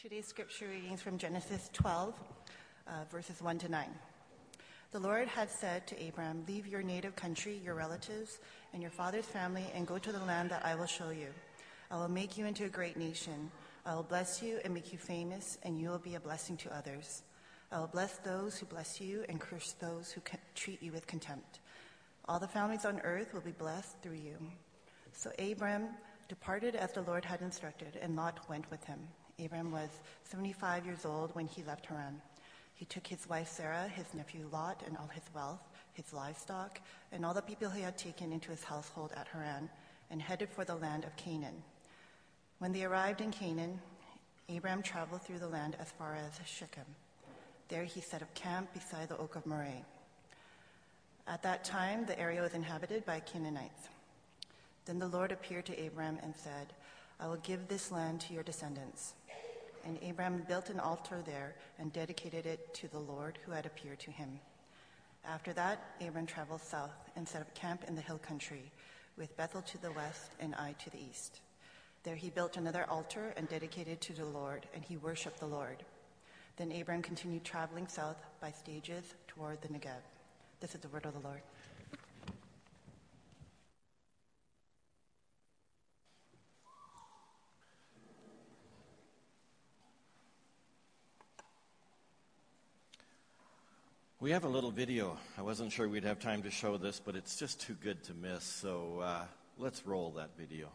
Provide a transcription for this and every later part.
Today's scripture readings from Genesis 12, uh, verses 1 to 9. The Lord had said to Abram, Leave your native country, your relatives, and your father's family, and go to the land that I will show you. I will make you into a great nation. I will bless you and make you famous, and you will be a blessing to others. I will bless those who bless you and curse those who treat you with contempt. All the families on earth will be blessed through you. So Abram departed as the Lord had instructed, and Lot went with him. Abram was 75 years old when he left Haran. He took his wife Sarah, his nephew Lot, and all his wealth, his livestock, and all the people he had taken into his household at Haran, and headed for the land of Canaan. When they arrived in Canaan, Abram traveled through the land as far as Shechem. There he set up camp beside the oak of Moreh. At that time, the area was inhabited by Canaanites. Then the Lord appeared to Abram and said, I will give this land to your descendants. And Abram built an altar there and dedicated it to the Lord who had appeared to him. After that, Abram traveled south and set up camp in the hill country, with Bethel to the west and Ai to the east. There he built another altar and dedicated to the Lord, and he worshiped the Lord. Then Abram continued traveling south by stages toward the Negev. This is the word of the Lord. We have a little video. I wasn't sure we'd have time to show this, but it's just too good to miss. So uh, let's roll that video.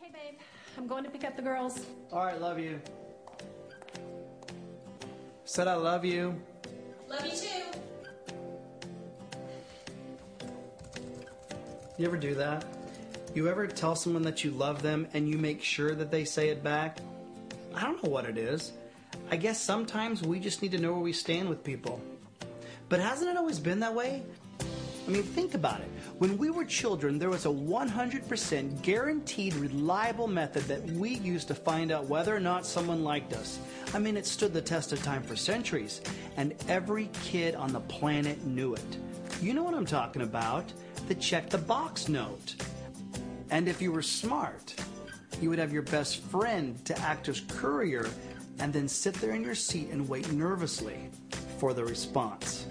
Hey, babe. I'm going to pick up the girls. All right, love you. Said I love you. Love you too. You ever do that? You ever tell someone that you love them and you make sure that they say it back? I don't know what it is. I guess sometimes we just need to know where we stand with people. But hasn't it always been that way? I mean, think about it. When we were children, there was a 100% guaranteed reliable method that we used to find out whether or not someone liked us. I mean, it stood the test of time for centuries, and every kid on the planet knew it. You know what I'm talking about the check the box note. And if you were smart, you would have your best friend to act as courier and then sit there in your seat and wait nervously for the response.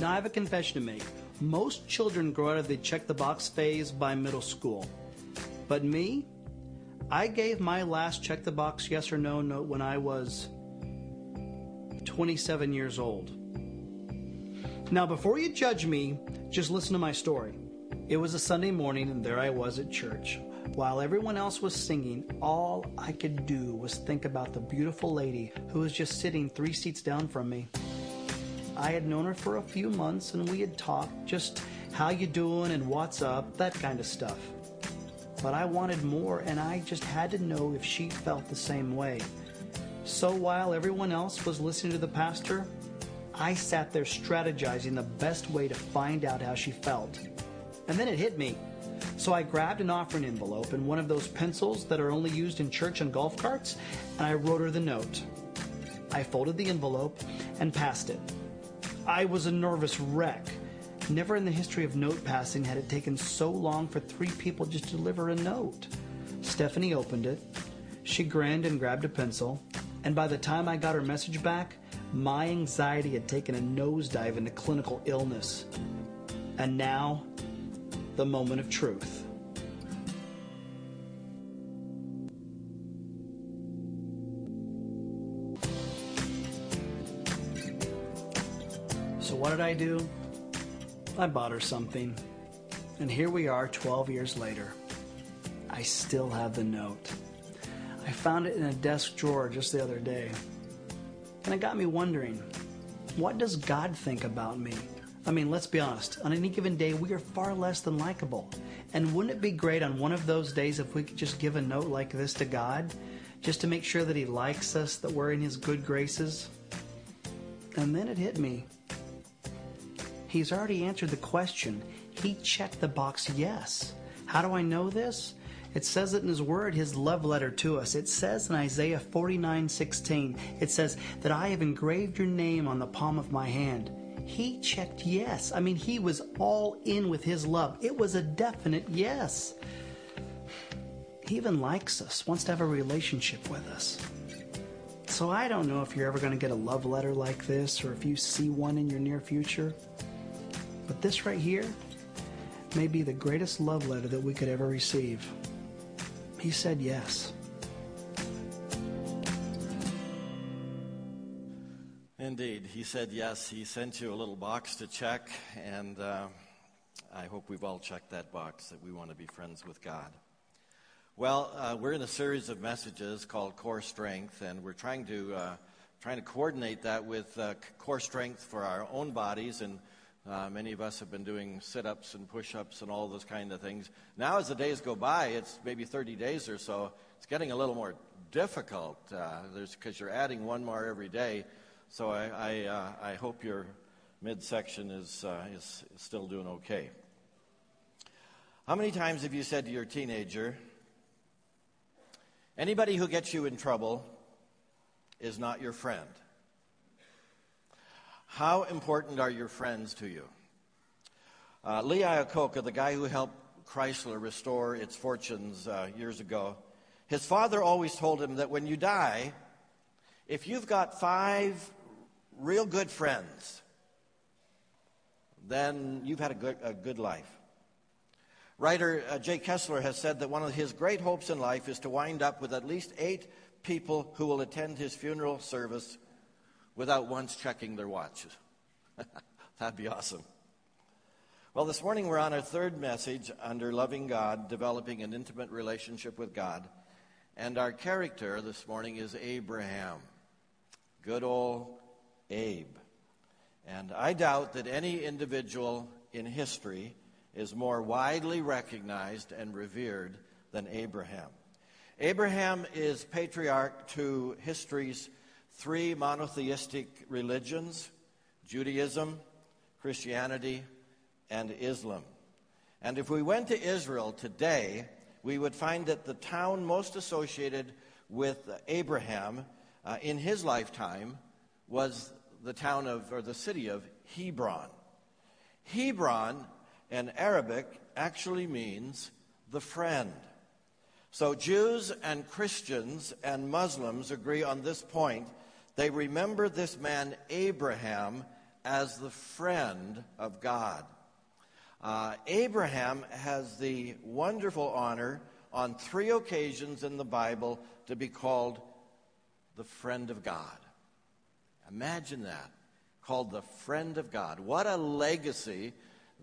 Now, I have a confession to make. Most children grow out of the check the box phase by middle school. But me, I gave my last check the box yes or no note when I was 27 years old. Now, before you judge me, just listen to my story. It was a Sunday morning, and there I was at church. While everyone else was singing, all I could do was think about the beautiful lady who was just sitting three seats down from me. I had known her for a few months and we had talked just how you doing and what's up, that kind of stuff. But I wanted more and I just had to know if she felt the same way. So while everyone else was listening to the pastor, I sat there strategizing the best way to find out how she felt. And then it hit me. So I grabbed an offering envelope and one of those pencils that are only used in church and golf carts, and I wrote her the note. I folded the envelope and passed it. I was a nervous wreck. Never in the history of note passing had it taken so long for three people just to deliver a note. Stephanie opened it. She grinned and grabbed a pencil. And by the time I got her message back, my anxiety had taken a nosedive into clinical illness. And now the moment of truth. So, what did I do? I bought her something. And here we are 12 years later. I still have the note. I found it in a desk drawer just the other day. And it got me wondering what does God think about me? I mean, let's be honest. On any given day, we are far less than likable. And wouldn't it be great on one of those days if we could just give a note like this to God, just to make sure that He likes us, that we're in His good graces? And then it hit me. He's already answered the question. He checked the box yes. How do I know this? It says it in his word, his love letter to us. It says in Isaiah 49 16, it says that I have engraved your name on the palm of my hand. He checked yes. I mean, he was all in with his love. It was a definite yes. He even likes us, wants to have a relationship with us. So I don't know if you're ever going to get a love letter like this or if you see one in your near future. But this right here may be the greatest love letter that we could ever receive. He said yes. Indeed, he said yes. He sent you a little box to check, and uh, I hope we've all checked that box that we want to be friends with God. Well, uh, we're in a series of messages called Core Strength, and we're trying to uh, trying to coordinate that with uh, core strength for our own bodies. And uh, many of us have been doing sit-ups and push-ups and all those kind of things. Now, as the days go by, it's maybe 30 days or so. It's getting a little more difficult. Uh, because you're adding one more every day. So I I, uh, I hope your midsection is, is is still doing okay. How many times have you said to your teenager? Anybody who gets you in trouble is not your friend. How important are your friends to you? Uh, Lee Iacocca, the guy who helped Chrysler restore its fortunes uh, years ago, his father always told him that when you die, if you've got five real good friends, then you've had a good, a good life. Writer uh, Jay Kesler has said that one of his great hopes in life is to wind up with at least eight people who will attend his funeral service without once checking their watches. That'd be awesome. Well, this morning we're on our third message under Loving God, Developing an Intimate Relationship with God. And our character this morning is Abraham. Good old Abe. And I doubt that any individual in history is more widely recognized and revered than Abraham. Abraham is patriarch to history's three monotheistic religions Judaism, Christianity, and Islam. And if we went to Israel today, we would find that the town most associated with Abraham uh, in his lifetime was the town of, or the city of Hebron. Hebron in Arabic actually means the friend. So Jews and Christians and Muslims agree on this point. They remember this man, Abraham, as the friend of God. Uh, Abraham has the wonderful honor on three occasions in the Bible to be called the friend of God. Imagine that. Called the friend of God. What a legacy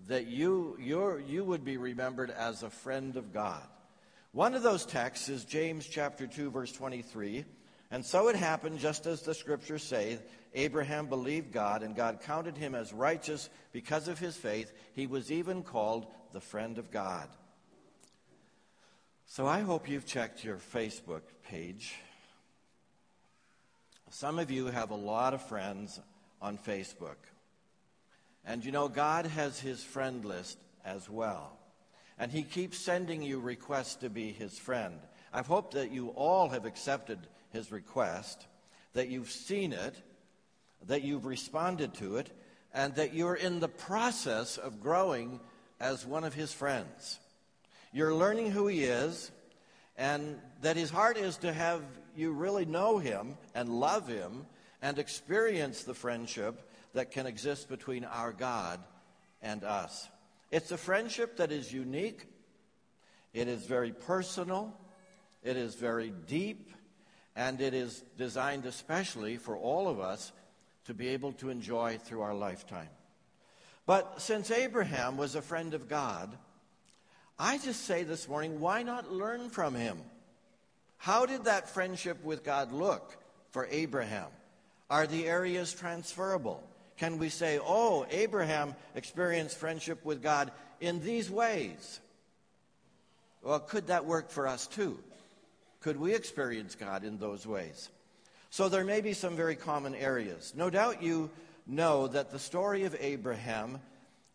that you, you you would be remembered as a friend of God. One of those texts is James chapter 2, verse 23. And so it happened, just as the scriptures say, Abraham believed God, and God counted him as righteous because of his faith. He was even called the friend of God. So I hope you've checked your Facebook page. Some of you have a lot of friends on Facebook. And you know, God has his friend list as well. And he keeps sending you requests to be his friend. I hope that you all have accepted his request, that you've seen it, that you've responded to it, and that you're in the process of growing as one of his friends. You're learning who he is, and that his heart is to have you really know him and love him and experience the friendship that can exist between our God and us. It's a friendship that is unique, it is very personal, it is very deep, and it is designed especially for all of us to be able to enjoy through our lifetime. But since Abraham was a friend of God, I just say this morning, why not learn from him? How did that friendship with God look for Abraham? Are the areas transferable? Can we say, oh, Abraham experienced friendship with God in these ways? Well, could that work for us too? Could we experience God in those ways? So there may be some very common areas. No doubt you know that the story of Abraham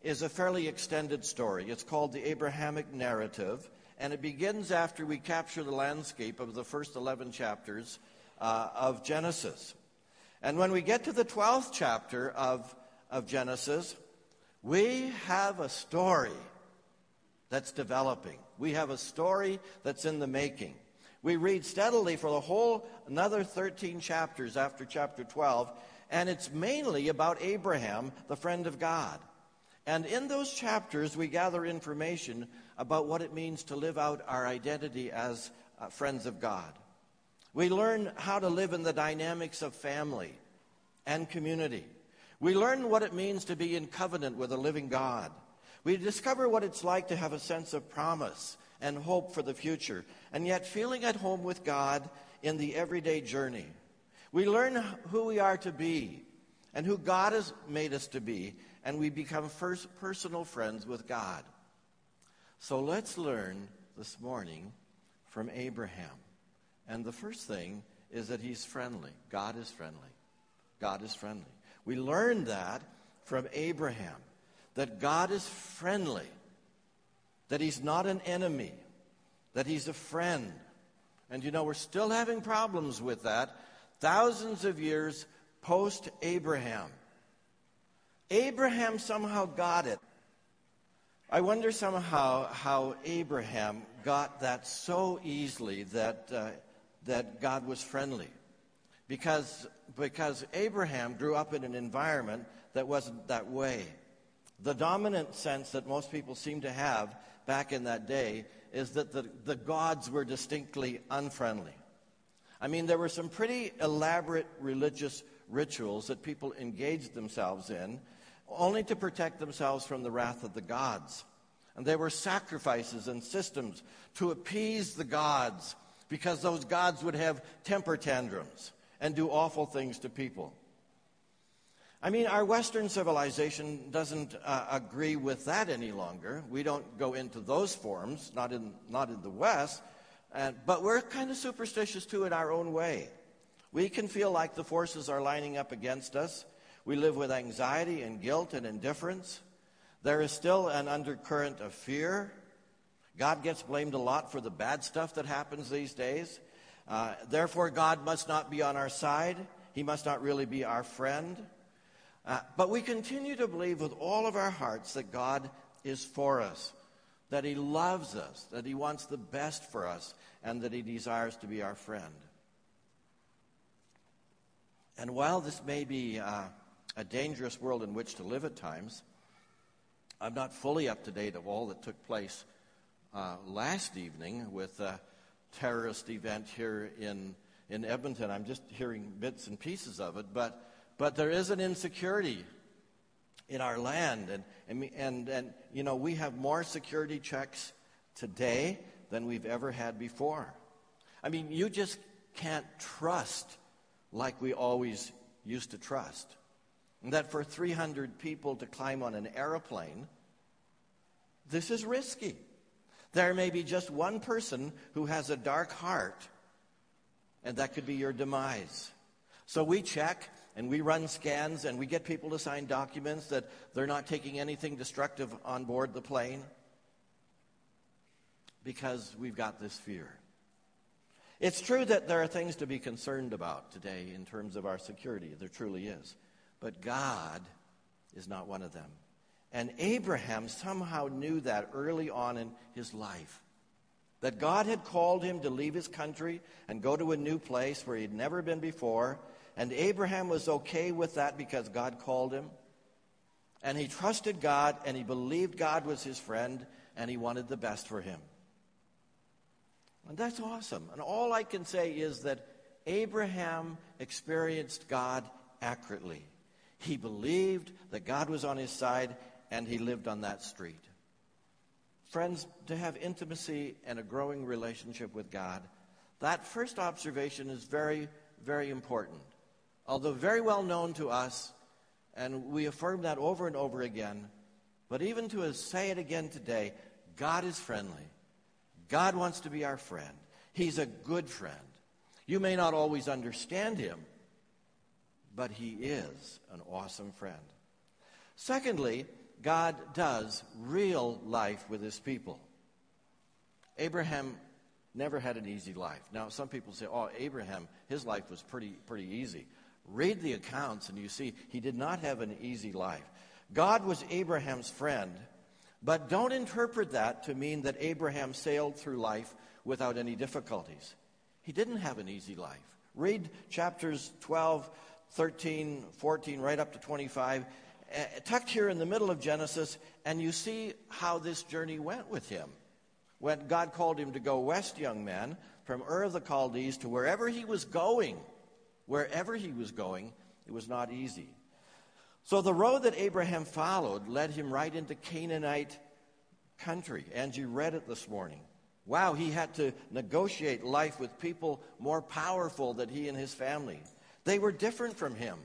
is a fairly extended story. It's called the Abrahamic narrative, and it begins after we capture the landscape of the first 11 chapters uh, of Genesis. And when we get to the 12th chapter of, of Genesis, we have a story that's developing. We have a story that's in the making. We read steadily for the whole another 13 chapters after chapter 12, and it's mainly about Abraham, the friend of God. And in those chapters, we gather information about what it means to live out our identity as uh, friends of God. We learn how to live in the dynamics of family and community. We learn what it means to be in covenant with a living God. We discover what it's like to have a sense of promise and hope for the future, and yet feeling at home with God in the everyday journey. We learn who we are to be and who God has made us to be, and we become first personal friends with God. So let's learn this morning from Abraham. And the first thing is that he's friendly. God is friendly. God is friendly. We learn that from Abraham, that God is friendly, that he's not an enemy, that he's a friend. And you know, we're still having problems with that thousands of years post Abraham. Abraham somehow got it. I wonder somehow how Abraham got that so easily that, uh, that God was friendly. Because, because Abraham grew up in an environment that wasn't that way. The dominant sense that most people seem to have back in that day is that the, the gods were distinctly unfriendly. I mean, there were some pretty elaborate religious rituals that people engaged themselves in only to protect themselves from the wrath of the gods. And there were sacrifices and systems to appease the gods because those gods would have temper tantrums and do awful things to people. I mean, our Western civilization doesn't uh, agree with that any longer. We don't go into those forms, not in, not in the West, and, but we're kind of superstitious too in our own way. We can feel like the forces are lining up against us. We live with anxiety and guilt and indifference. There is still an undercurrent of fear. God gets blamed a lot for the bad stuff that happens these days. Uh, therefore, God must not be on our side. He must not really be our friend. Uh, but we continue to believe with all of our hearts that God is for us, that He loves us, that He wants the best for us, and that He desires to be our friend. And while this may be uh, a dangerous world in which to live at times, I'm not fully up to date of all that took place uh, last evening with a terrorist event here in, in Edmonton. I'm just hearing bits and pieces of it, but, but there is an insecurity in our land. And, and, and, and, you know, we have more security checks today than we've ever had before. I mean, you just can't trust like we always used to trust. That for 300 people to climb on an aeroplane this is risky. There may be just one person who has a dark heart, and that could be your demise. So we check and we run scans and we get people to sign documents that they're not taking anything destructive on board the plane because we've got this fear. It's true that there are things to be concerned about today in terms of our security. There truly is. But God is not one of them. And Abraham somehow knew that early on in his life. That God had called him to leave his country and go to a new place where he'd never been before. And Abraham was okay with that because God called him. And he trusted God and he believed God was his friend and he wanted the best for him. And that's awesome. And all I can say is that Abraham experienced God accurately. He believed that God was on his side and he lived on that street. Friends, to have intimacy and a growing relationship with God, that first observation is very, very important. Although very well known to us, and we affirm that over and over again, but even to say it again today, God is friendly. God wants to be our friend. He's a good friend. You may not always understand him, but he is an awesome friend. Secondly, God does real life with his people. Abraham never had an easy life. Now, some people say, oh, Abraham, his life was pretty, pretty easy. Read the accounts, and you see he did not have an easy life. God was Abraham's friend, but don't interpret that to mean that Abraham sailed through life without any difficulties. He didn't have an easy life. Read chapters 12, 13, 14, right up to 25, uh, tucked here in the middle of Genesis, and you see how this journey went with him. When God called him to go west, young man, from Ur of the Chaldees to wherever he was going, wherever he was going, it was not easy. So the road that Abraham followed led him right into Canaanite country. Angie read it this morning. Wow, he had to negotiate life with people more powerful than he and his family. They were different from him,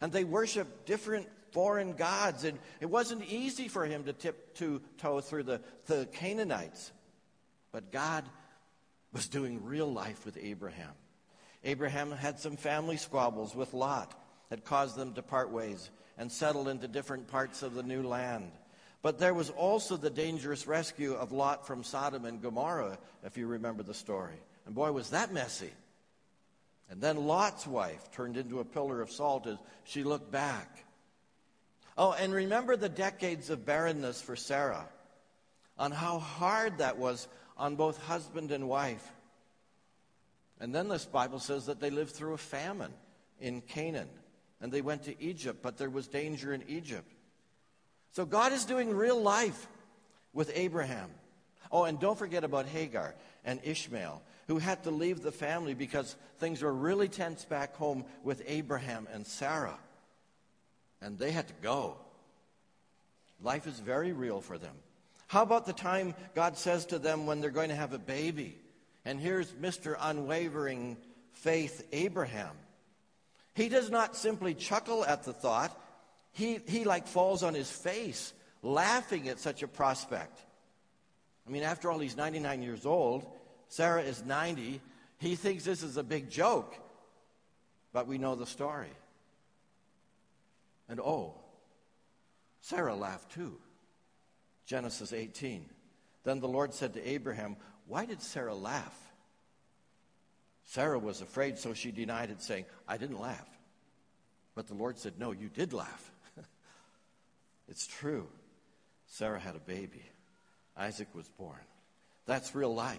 and they worshiped different foreign gods. And it wasn't easy for him to tip to toe through the, the Canaanites. But God was doing real life with Abraham. Abraham had some family squabbles with Lot that caused them to part ways and settle into different parts of the new land. But there was also the dangerous rescue of Lot from Sodom and Gomorrah, if you remember the story. And boy, was that messy. And then Lot's wife turned into a pillar of salt as she looked back. Oh, and remember the decades of barrenness for Sarah, on how hard that was on both husband and wife. And then this Bible says that they lived through a famine in Canaan and they went to Egypt, but there was danger in Egypt. So God is doing real life with Abraham. Oh, and don't forget about Hagar and Ishmael, who had to leave the family because things were really tense back home with Abraham and Sarah. And they had to go. Life is very real for them. How about the time God says to them when they're going to have a baby? And here's Mr. Unwavering Faith Abraham. He does not simply chuckle at the thought, he, he like falls on his face, laughing at such a prospect. I mean, after all, he's 99 years old. Sarah is 90. He thinks this is a big joke. But we know the story. And oh, Sarah laughed too. Genesis 18. Then the Lord said to Abraham, Why did Sarah laugh? Sarah was afraid, so she denied it, saying, I didn't laugh. But the Lord said, No, you did laugh. it's true. Sarah had a baby, Isaac was born. That's real life.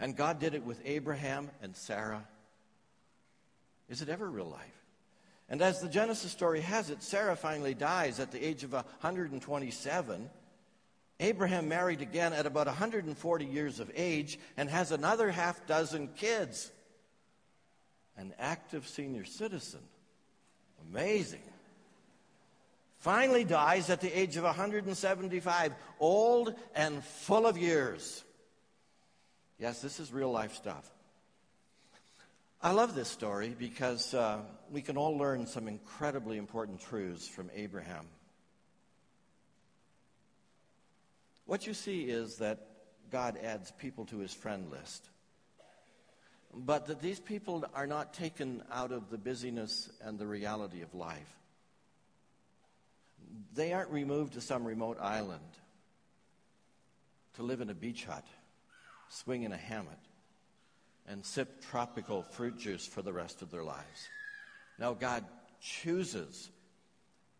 And God did it with Abraham and Sarah. Is it ever real life? And as the Genesis story has it, Sarah finally dies at the age of 127. Abraham married again at about 140 years of age and has another half dozen kids. An active senior citizen. Amazing. Finally dies at the age of 175, old and full of years. Yes, this is real life stuff. I love this story because uh, we can all learn some incredibly important truths from Abraham. What you see is that God adds people to his friend list, but that these people are not taken out of the busyness and the reality of life. They aren't removed to some remote island to live in a beach hut, swing in a hammock and sip tropical fruit juice for the rest of their lives. Now, God chooses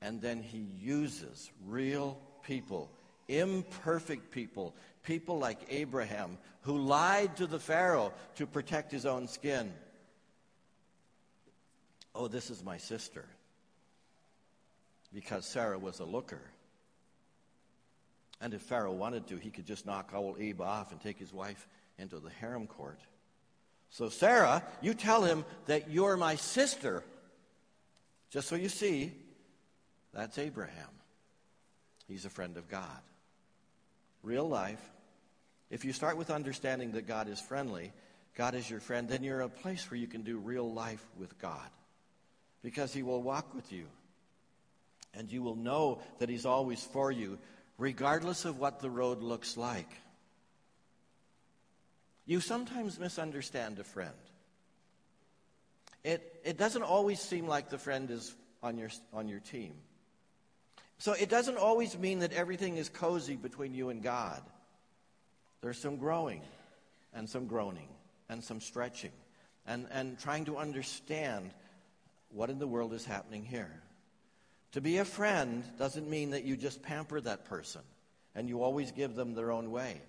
and then He uses real people, imperfect people, people like Abraham, who lied to the Pharaoh to protect his own skin. Oh, this is my sister. Because Sarah was a looker. And if Pharaoh wanted to, he could just knock old Abe off and take his wife into the harem court. So, Sarah, you tell him that you're my sister. Just so you see, that's Abraham. He's a friend of God. Real life. If you start with understanding that God is friendly, God is your friend, then you're a place where you can do real life with God. Because He will walk with you. And you will know that He's always for you, regardless of what the road looks like. You sometimes misunderstand a friend. It, it doesn't always seem like the friend is on your, on your team. So it doesn't always mean that everything is cozy between you and God. There's some growing and some groaning and some stretching and, and trying to understand what in the world is happening here? To be a friend doesn't mean that you just pamper that person and you always give them their own way.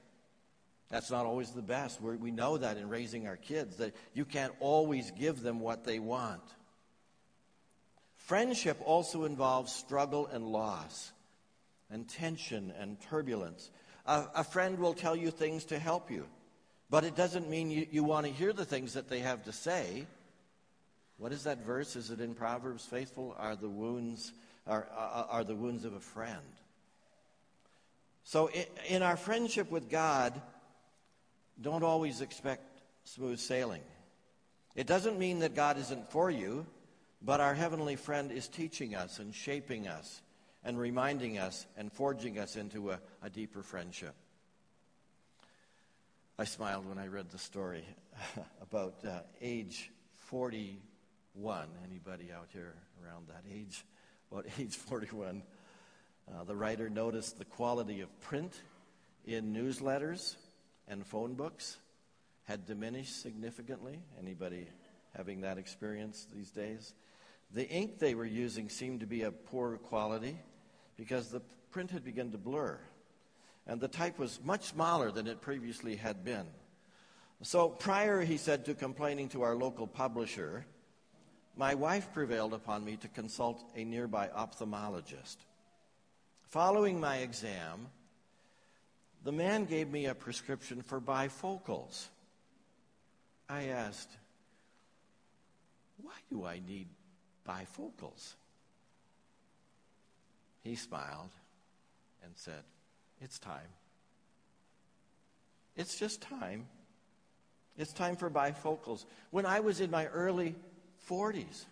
That's not always the best. We're, we know that in raising our kids, that you can't always give them what they want. Friendship also involves struggle and loss, and tension and turbulence. A, a friend will tell you things to help you, but it doesn't mean you, you want to hear the things that they have to say. What is that verse? Is it in Proverbs? Faithful are the wounds are, are, the wounds of a friend. So in our friendship with God, don't always expect smooth sailing. It doesn't mean that God isn't for you, but our heavenly friend is teaching us and shaping us and reminding us and forging us into a, a deeper friendship. I smiled when I read the story about uh, age 41. Anybody out here around that age? About age 41. Uh, the writer noticed the quality of print in newsletters and phone books had diminished significantly. Anybody having that experience these days? The ink they were using seemed to be of poor quality because the print had begun to blur. And the type was much smaller than it previously had been. So, prior, he said, to complaining to our local publisher, my wife prevailed upon me to consult a nearby ophthalmologist. Following my exam, the man gave me a prescription for bifocals. I asked, Why do I need bifocals? He smiled and said, It's time. It's just time. It's time for bifocals. When I was in my early 40s,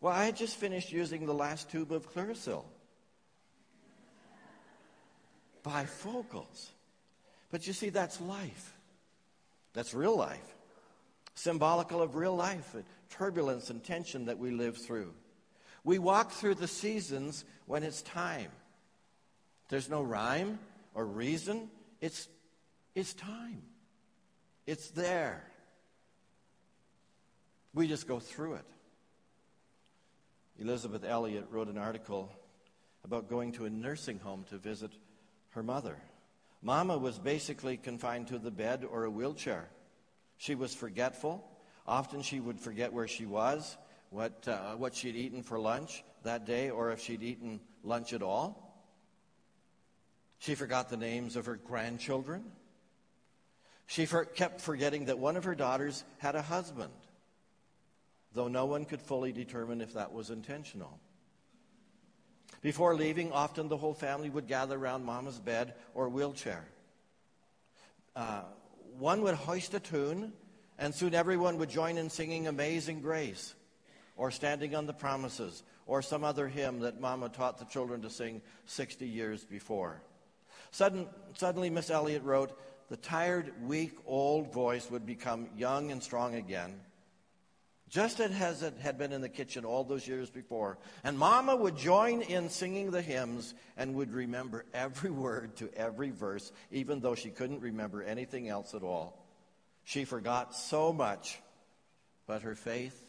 well, I had just finished using the last tube of Clearasil. Bifocals. But you see, that's life. That's real life. Symbolical of real life, and turbulence and tension that we live through. We walk through the seasons when it's time. There's no rhyme or reason. It's, it's time. It's there. We just go through it. Elisabeth Elliot wrote an article about going to a nursing home to visit her mother. Mama was basically confined to the bed or a wheelchair. She was forgetful. Often she would forget where she was, what, uh, what she'd eaten for lunch that day, or if she'd eaten lunch at all. She forgot the names of her grandchildren. She for- kept forgetting that one of her daughters had a husband, though no one could fully determine if that was intentional. Before leaving, often the whole family would gather around Mama's bed or wheelchair. Uh, one would hoist a tune, and soon everyone would join in singing Amazing Grace, or Standing on the Promises, or some other hymn that Mama taught the children to sing 60 years before. Sudden, suddenly, Miss Elliot wrote, the tired, weak, old voice would become young and strong again just as it had been in the kitchen all those years before. And Mama would join in singing the hymns and would remember every word to every verse, even though she couldn't remember anything else at all. She forgot so much, but her faith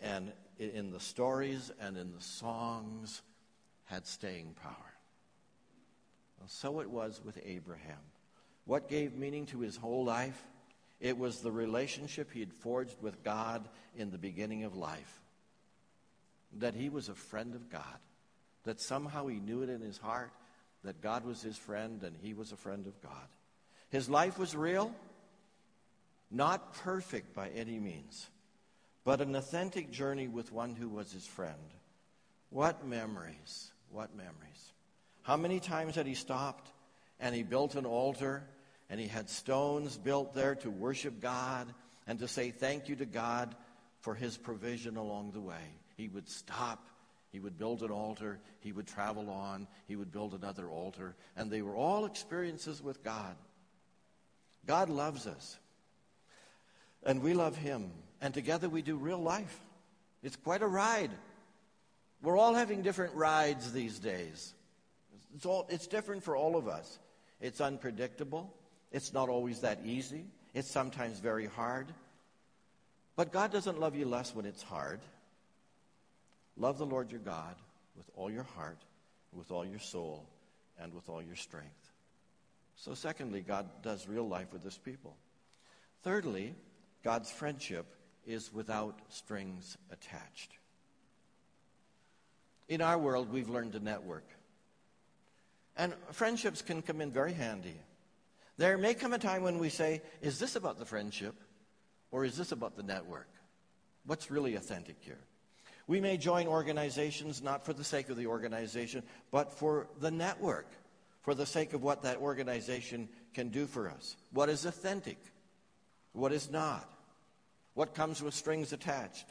and in the stories and in the songs had staying power. Well, so it was with Abraham. What gave meaning to his whole life? It was the relationship he had forged with God in the beginning of life. That he was a friend of God. That somehow he knew it in his heart that God was his friend and he was a friend of God. His life was real, not perfect by any means, but an authentic journey with one who was his friend. What memories! What memories. How many times had he stopped and he built an altar and he had stones built there to worship God and to say thank you to God for his provision along the way. He would stop, he would build an altar, he would travel on, he would build another altar, and they were all experiences with God. God loves us, and we love him, and together we do real life. It's quite a ride. We're all having different rides these days. It's, all, it's different for all of us. It's unpredictable. It's not always that easy. It's sometimes very hard. But God doesn't love you less when it's hard. Love the Lord your God with all your heart, with all your soul, and with all your strength. So, secondly, God does real life with his people. Thirdly, God's friendship is without strings attached. In our world, we've learned to network. And friendships can come in very handy. There may come a time when we say, is this about the friendship or is this about the network? What's really authentic here? We may join organizations not for the sake of the organization, but for the network, for the sake of what that organization can do for us. What is authentic? What is not? What comes with strings attached?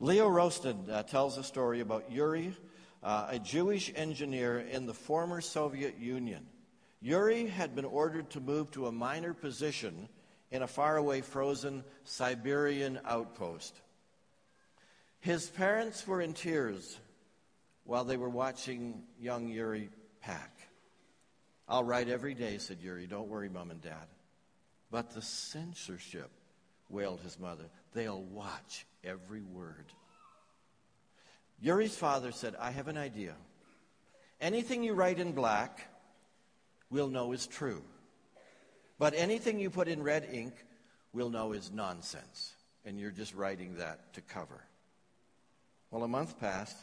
Leo Rosten uh, tells a story about Yuri, uh, a Jewish engineer in the former Soviet Union. Yuri had been ordered to move to a minor position in a faraway frozen Siberian outpost. His parents were in tears while they were watching young Yuri pack. I'll write every day, said Yuri. Don't worry, Mom and Dad. But the censorship, wailed his mother. They'll watch every word. Yuri's father said, I have an idea. Anything you write in black, we'll know is true. But anything you put in red ink, we'll know is nonsense. And you're just writing that to cover. Well, a month passed.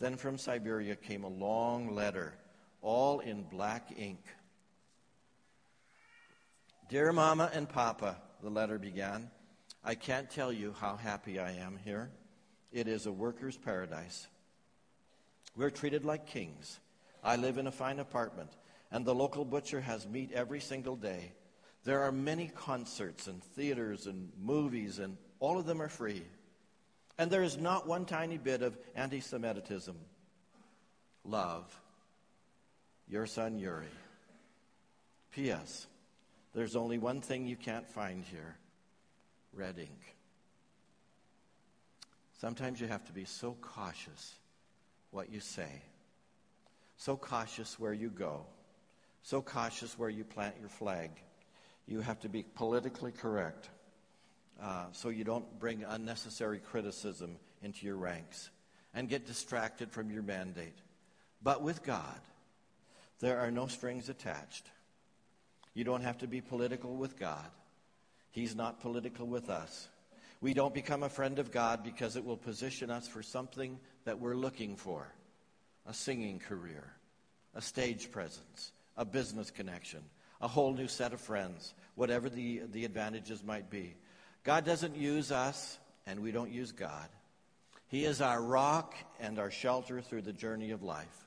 Then from Siberia came a long letter, all in black ink. Dear Mama and Papa, the letter began, I can't tell you how happy I am here. It is a worker's paradise. We're treated like kings. I live in a fine apartment, and the local butcher has meat every single day. There are many concerts and theaters and movies, and all of them are free. And there is not one tiny bit of anti Semitism. Love. Your son Yuri. P.S. There's only one thing you can't find here red ink. Sometimes you have to be so cautious what you say, so cautious where you go, so cautious where you plant your flag. You have to be politically correct uh, so you don't bring unnecessary criticism into your ranks and get distracted from your mandate. But with God, there are no strings attached. You don't have to be political with God. He's not political with us. We don't become a friend of God because it will position us for something that we're looking for a singing career, a stage presence, a business connection, a whole new set of friends, whatever the, the advantages might be. God doesn't use us, and we don't use God. He is our rock and our shelter through the journey of life.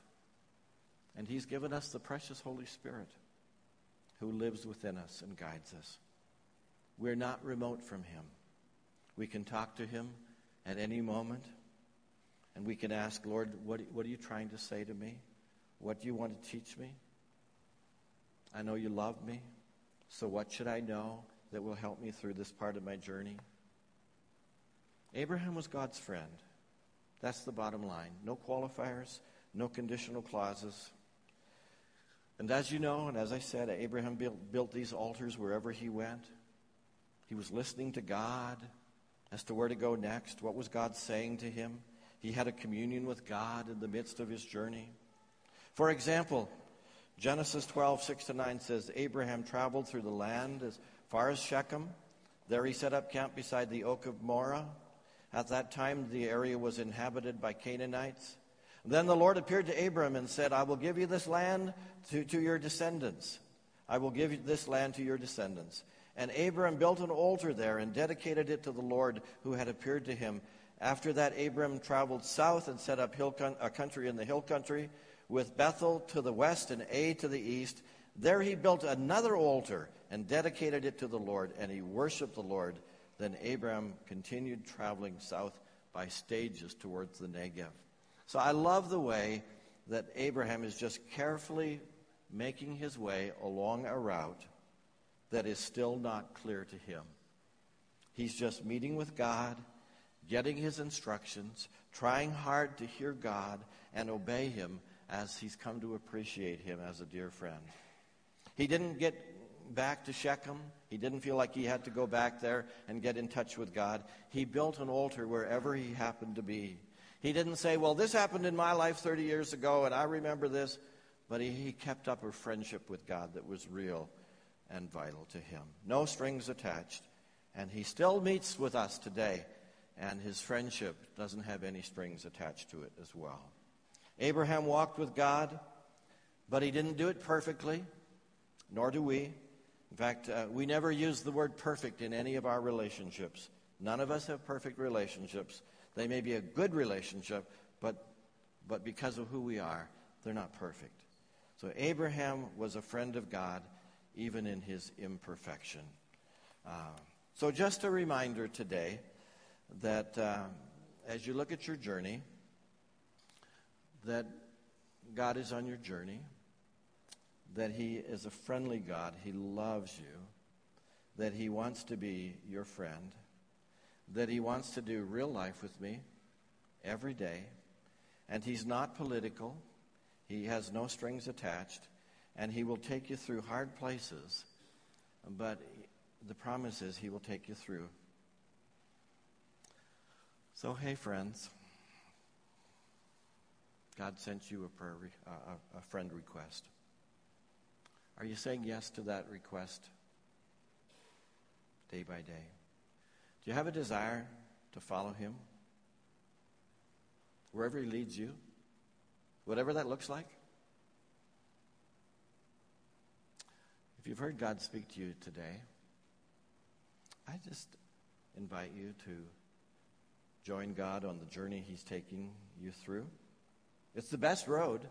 And He's given us the precious Holy Spirit who lives within us and guides us. We're not remote from Him. We can talk to Him at any moment, and we can ask, Lord, what, what are you trying to say to me? What do you want to teach me? I know you love me, so what should I know that will help me through this part of my journey? Abraham was God's friend. That's the bottom line. No qualifiers, no conditional clauses. And as you know, and as I said, Abraham built, built these altars wherever he went. He was listening to God as to where to go next. What was God saying to him? He had a communion with God in the midst of his journey. For example, Genesis 12, 6 to 9 says, Abraham traveled through the land as far as Shechem. There he set up camp beside the oak of Moreh. At that time, the area was inhabited by Canaanites. Then the Lord appeared to Abram and said, I will give you this land to, to your descendants. I will give this land to your descendants. And Abram built an altar there and dedicated it to the Lord who had appeared to him. After that, Abram traveled south and set up hill a country in the hill country, with Bethel to the west and Ai to the east. There he built another altar and dedicated it to the Lord, and he worshiped the Lord. Then Abram continued traveling south by stages towards the Negev. So I love the way that Abraham is just carefully making his way along a route that is still not clear to him. He's just meeting with God, getting his instructions, trying hard to hear God and obey him as he's come to appreciate him as a dear friend. He didn't get back to Shechem. He didn't feel like he had to go back there and get in touch with God. He built an altar wherever he happened to be. He didn't say, Well, this happened in my life 30 years ago, and I remember this. But he, he kept up a friendship with God that was real and vital to him. No strings attached. And he still meets with us today, and his friendship doesn't have any strings attached to it as well. Abraham walked with God, but he didn't do it perfectly, nor do we. In fact, uh, we never use the word perfect in any of our relationships. None of us have perfect relationships. They may be a good relationship, but, but because of who we are, they're not perfect. So Abraham was a friend of God, even in his imperfection. Uh, so just a reminder today that uh, as you look at your journey, that God is on your journey, that He is a friendly God, He loves you, that He wants to be your friend, that He wants to do real life with me every day, and He's not political, He has no strings attached, and He will take you through hard places, but the promise is He will take you through. So, hey, friends. God sent you a, prayer, a, a friend request. Are you saying yes to that request day by day? Do you have a desire to follow Him? Wherever He leads you, whatever that looks like? If you've heard God speak to you today, I just invite you to join God on the journey He's taking you through. It's the best road.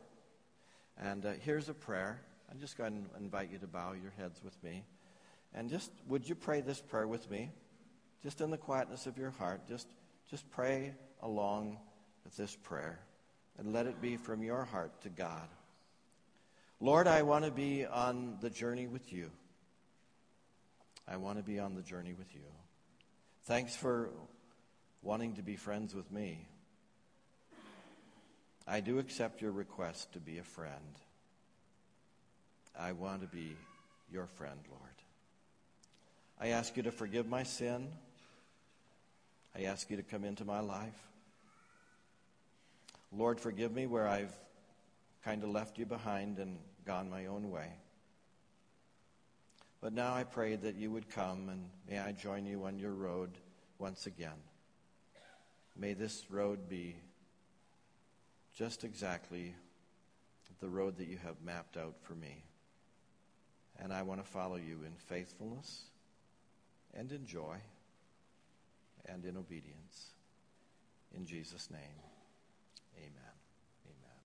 And uh, here's a prayer. I'm just going to invite you to bow your heads with me. And just, would you pray this prayer with me? Just in the quietness of your heart, just, just pray along with this prayer. And let it be from your heart to God. Lord, I want to be on the journey with you. I want to be on the journey with you. Thanks for wanting to be friends with me. I do accept your request to be a friend. I want to be your friend, Lord. I ask you to forgive my sin. I ask you to come into my life. Lord, forgive me where I've kind of left you behind and gone my own way. But now I pray that you would come and may I join you on your road once again. May this road be just exactly the road that you have mapped out for me. And I want to follow you in faithfulness and in joy and in obedience. In Jesus' name.